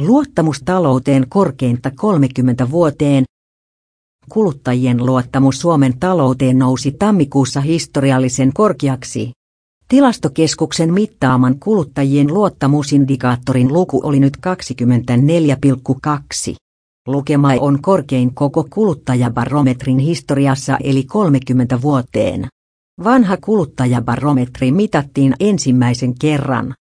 Luottamus talouteen korkeinta 30 vuoteen. Kuluttajien luottamus Suomen talouteen nousi tammikuussa historiallisen korkeaksi. Tilastokeskuksen mittaaman kuluttajien luottamusindikaattorin luku oli nyt 24,2. Lukema on korkein koko kuluttajabarometrin historiassa eli 30 vuoteen. Vanha kuluttajabarometri mitattiin ensimmäisen kerran